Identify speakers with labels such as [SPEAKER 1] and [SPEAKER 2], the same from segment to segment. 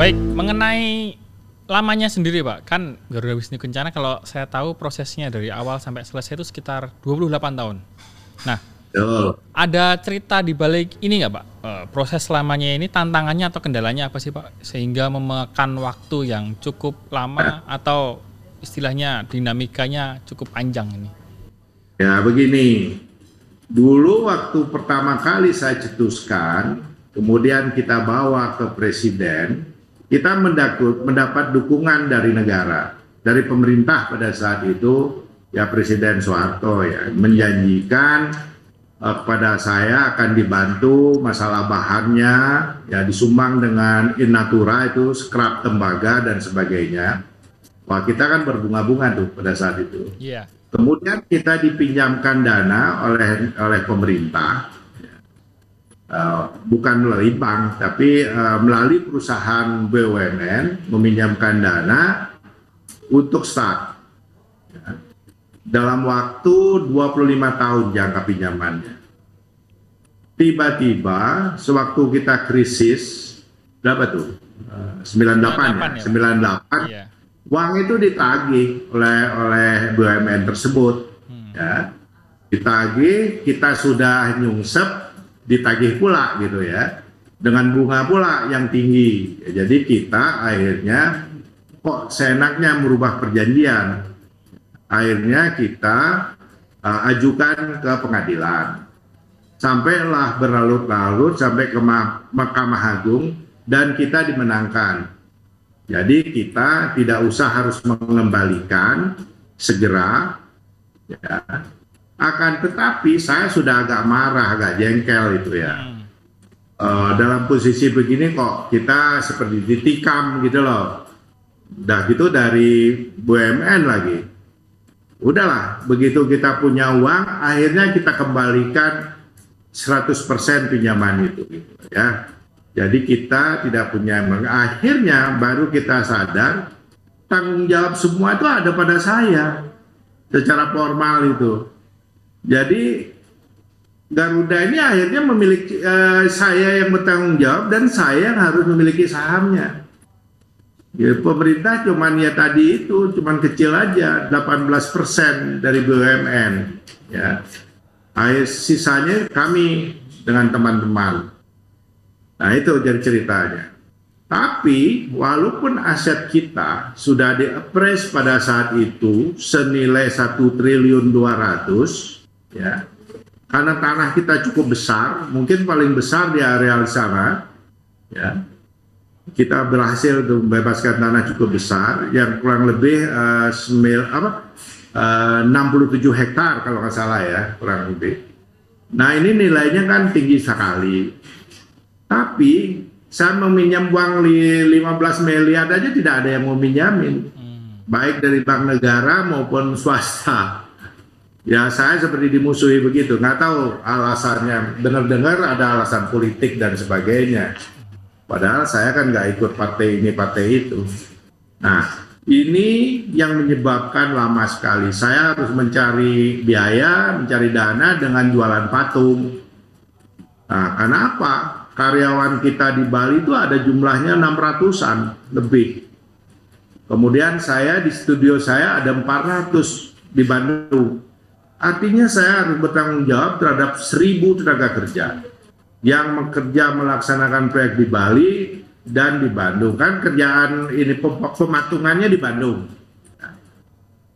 [SPEAKER 1] Baik, mengenai lamanya sendiri Pak, kan Garuda Wisnu Kencana kalau saya tahu prosesnya dari awal sampai selesai itu sekitar 28 tahun. Nah,
[SPEAKER 2] Betul.
[SPEAKER 1] ada cerita di balik ini nggak Pak? Eh, proses lamanya ini tantangannya atau kendalanya apa sih Pak? Sehingga memakan waktu yang cukup lama atau istilahnya dinamikanya cukup panjang ini.
[SPEAKER 2] Ya begini, dulu waktu pertama kali saya cetuskan, kemudian kita bawa ke presiden, kita mendapat, mendapat dukungan dari negara, dari pemerintah pada saat itu, ya Presiden Soeharto ya menjanjikan eh, kepada saya akan dibantu masalah bahannya, ya disumbang dengan in natura itu scrap tembaga dan sebagainya. Wah kita kan berbunga-bunga tuh pada saat itu.
[SPEAKER 1] Iya.
[SPEAKER 2] Kemudian kita dipinjamkan dana oleh oleh pemerintah, Eh, bukan melalui bank, tapi eh, melalui perusahaan BUMN meminjamkan dana untuk start. Ya. Dalam waktu 25 tahun jangka pinjamannya. Tiba-tiba sewaktu kita krisis, berapa tuh? Eh, 98 ya, 98
[SPEAKER 1] Iya.
[SPEAKER 2] uang itu ditagih oleh oleh BUMN tersebut
[SPEAKER 1] Hmm.
[SPEAKER 2] ya ditagih kita sudah nyungsep ditagih pula gitu ya. Dengan bunga pula yang tinggi. Jadi kita akhirnya kok seenaknya merubah perjanjian? Akhirnya kita uh, ajukan ke pengadilan. Sampailah berlarut-larut sampai ke Ma- Mahkamah Agung dan kita dimenangkan. Jadi kita tidak usah harus mengembalikan segera, ya. Akan tetapi saya sudah agak marah, agak jengkel itu ya.
[SPEAKER 1] Hmm.
[SPEAKER 2] Eh, dalam posisi begini kok kita seperti ditikam gitu loh. Udah gitu dari BUMN lagi. Udahlah, begitu kita punya uang, akhirnya kita kembalikan 100% pinjaman itu gitu ya. Jadi kita tidak punya akhirnya baru kita sadar tanggung jawab semua itu ada pada saya secara formal itu. Jadi Garuda ini akhirnya memiliki eh, saya yang bertanggung jawab dan saya yang harus memiliki sahamnya. Ya, pemerintah cuman ya tadi itu cuman kecil aja 18% dari BUMN ya. Akhir sisanya kami dengan teman-teman. Nah itu jadi ceritanya. Tapi walaupun aset kita sudah diapres pada saat itu senilai 1 triliun 200 ya. Karena tanah kita cukup besar, mungkin paling besar di areal sana ya. Kita berhasil untuk membebaskan tanah cukup besar yang kurang lebih eh, semil apa eh, 67 hektar kalau nggak salah ya, kurang lebih. Nah, ini nilainya kan tinggi sekali. Tapi saya meminjam uang li- 15 miliar aja tidak ada yang mau minjamin.
[SPEAKER 1] Hmm.
[SPEAKER 2] Baik dari bank negara maupun swasta. Ya saya seperti dimusuhi begitu. Nggak tahu alasannya. Dengar-dengar ada alasan politik dan sebagainya. Padahal saya kan nggak ikut partai ini partai itu. Nah ini yang menyebabkan lama sekali. Saya harus mencari biaya, mencari dana dengan jualan patung. Nah, karena apa? Karyawan kita di Bali itu ada jumlahnya 600-an lebih. Kemudian saya di studio saya ada 400 di Bandung. Artinya saya harus bertanggung jawab terhadap 1000 tenaga kerja yang bekerja melaksanakan proyek di Bali dan di Bandung. Kan kerjaan ini pem- pematungannya di Bandung.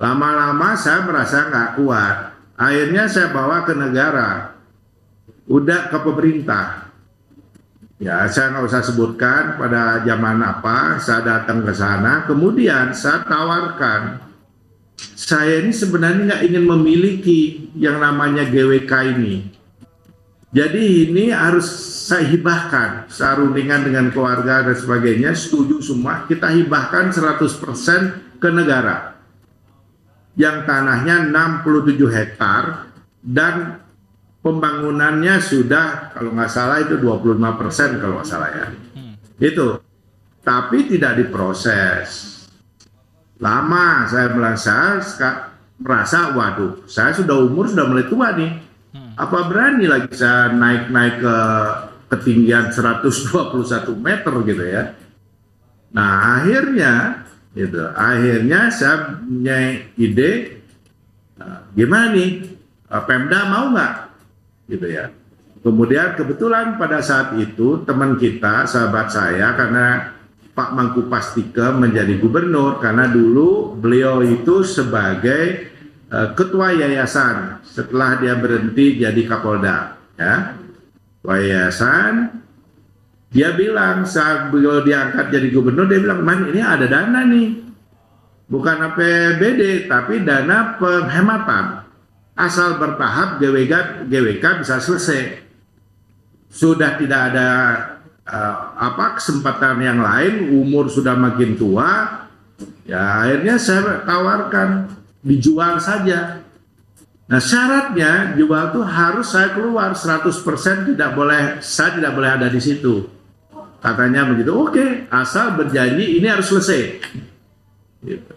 [SPEAKER 2] Lama-lama saya merasa nggak kuat. Akhirnya saya bawa ke negara udah ke pemerintah. Ya, saya nggak usah sebutkan pada zaman apa saya datang ke sana. Kemudian saya tawarkan, saya ini sebenarnya nggak ingin memiliki yang namanya GWK ini. Jadi ini harus saya hibahkan, saya rundingan dengan keluarga dan sebagainya, setuju semua, kita hibahkan 100% ke negara. Yang tanahnya 67 hektar dan pembangunannya sudah kalau nggak salah itu 25 persen kalau nggak salah ya.
[SPEAKER 1] Hmm.
[SPEAKER 2] Itu. Tapi tidak diproses. Lama saya merasa, merasa waduh, saya sudah umur sudah mulai tua nih.
[SPEAKER 1] Hmm.
[SPEAKER 2] Apa berani lagi saya naik-naik ke ketinggian 121 meter gitu ya. Nah akhirnya gitu, akhirnya saya punya ide uh, gimana nih uh, Pemda mau nggak gitu ya. Kemudian kebetulan pada saat itu teman kita, sahabat saya karena Pak Mangku Pastike menjadi gubernur karena dulu beliau itu sebagai uh, ketua yayasan. Setelah dia berhenti jadi Kapolda ya. Ketua yayasan dia bilang saat beliau diangkat jadi gubernur dia bilang man ini ada dana nih. Bukan APBD tapi dana penghematan. Asal bertahap GWK GWK bisa selesai. Sudah tidak ada uh, apa kesempatan yang lain umur sudah makin tua ya akhirnya saya tawarkan dijual saja nah syaratnya jual tuh harus saya keluar 100% tidak boleh saya tidak boleh ada di situ Katanya begitu, oke, okay, asal berjanji ini harus selesai. Gitu.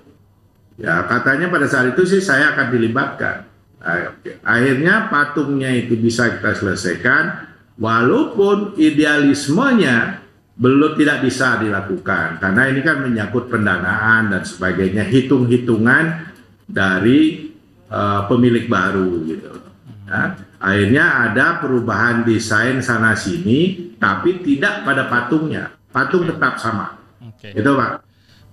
[SPEAKER 2] Ya katanya pada saat itu sih saya akan dilibatkan. Akhirnya patungnya itu bisa kita selesaikan, walaupun idealismenya belum tidak bisa dilakukan karena ini kan menyangkut pendanaan dan sebagainya, hitung-hitungan dari uh, pemilik baru gitu. Ya. Akhirnya ada perubahan desain sana sini, tapi tidak pada patungnya. Patung tetap sama. Oke. Itu pak.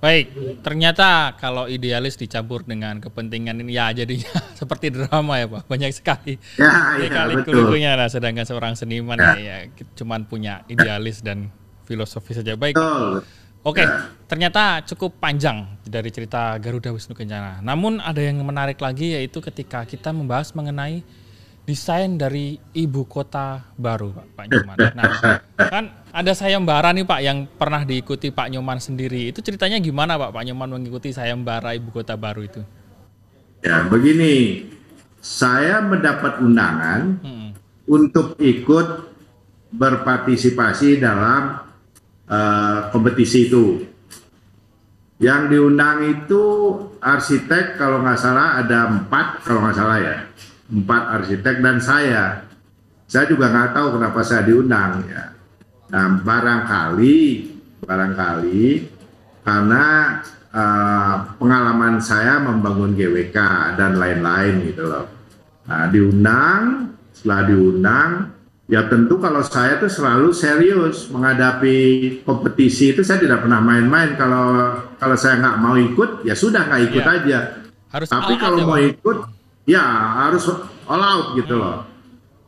[SPEAKER 1] Baik, ternyata kalau idealis dicampur dengan kepentingan ini ya jadinya seperti drama ya Pak, banyak sekali. Ya, ya kali kulikunya lah, sedangkan seorang seniman ya. ya, ya cuman punya idealis dan filosofi saja. Baik. Betul. Oke, ya. ternyata cukup panjang dari cerita Garuda Wisnu Kencana. Namun ada yang menarik lagi yaitu ketika kita membahas mengenai desain dari ibu kota baru Pak, Pak Nyoman. Nah, kan ada sayembara nih Pak yang pernah diikuti Pak Nyoman sendiri. Itu ceritanya gimana Pak Pak Nyoman mengikuti sayembara ibu kota baru itu?
[SPEAKER 2] Ya, begini. Saya mendapat undangan hmm. untuk ikut berpartisipasi dalam uh, kompetisi itu. Yang diundang itu arsitek kalau nggak salah ada empat kalau nggak salah ya empat arsitek dan saya. Saya juga nggak tahu kenapa saya diundang ya. Nah, barangkali, barangkali karena uh, pengalaman saya membangun GWK dan lain-lain gitu loh. Nah, diundang, setelah diundang, ya tentu kalau saya tuh selalu serius menghadapi kompetisi itu saya tidak pernah main-main. Kalau kalau saya nggak mau ikut, ya sudah nggak ikut ya. aja. Harus Tapi kalau mau ikut, ya harus all out gitu loh.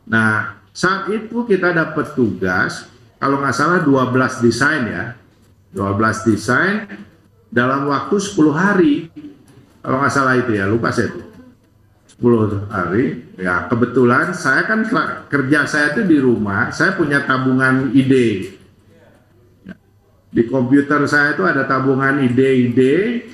[SPEAKER 2] Nah, saat itu kita dapat tugas, kalau nggak salah 12 desain ya, 12 desain dalam waktu 10 hari. Kalau nggak salah itu ya, lupa saya itu. 10 hari, ya kebetulan saya kan kerja saya itu di rumah, saya punya tabungan ide. Di komputer saya itu ada tabungan ide-ide,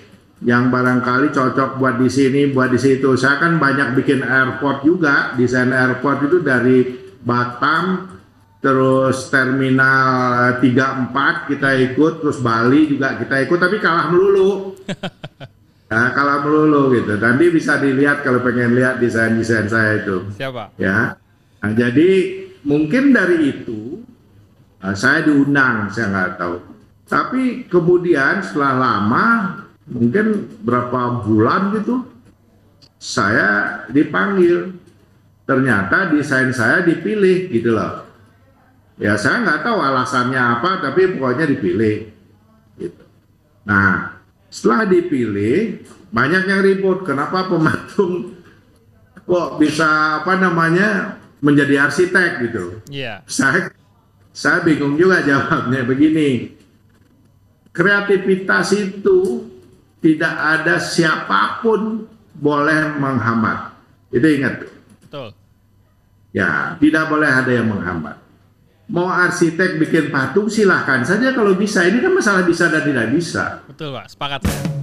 [SPEAKER 2] yang barangkali cocok buat di sini, buat di situ. Saya kan banyak bikin airport juga, desain airport itu dari Batam, terus terminal 34 kita ikut, terus Bali juga kita ikut, tapi kalah melulu. Nah, kalah melulu gitu. Nanti bisa dilihat kalau pengen lihat desain-desain saya itu. Siapa? Ya. Nah, jadi mungkin dari itu nah, saya diundang, saya nggak tahu. Tapi kemudian setelah lama mungkin berapa bulan gitu saya dipanggil. Ternyata desain saya dipilih gitu loh. Ya saya nggak tahu alasannya apa tapi pokoknya dipilih gitu. Nah setelah dipilih banyak yang ribut kenapa pematung kok bisa apa namanya menjadi arsitek gitu? Yeah. saya saya bingung juga jawabnya begini. Kreativitas itu tidak ada siapa pun boleh menghambat. Itu ingat. Betul. Ya, tidak boleh ada yang menghambat. Mau arsitek bikin patung silahkan saja kalau bisa. Ini kan masalah bisa dan tidak bisa.
[SPEAKER 1] Betul Pak, sepakat saya.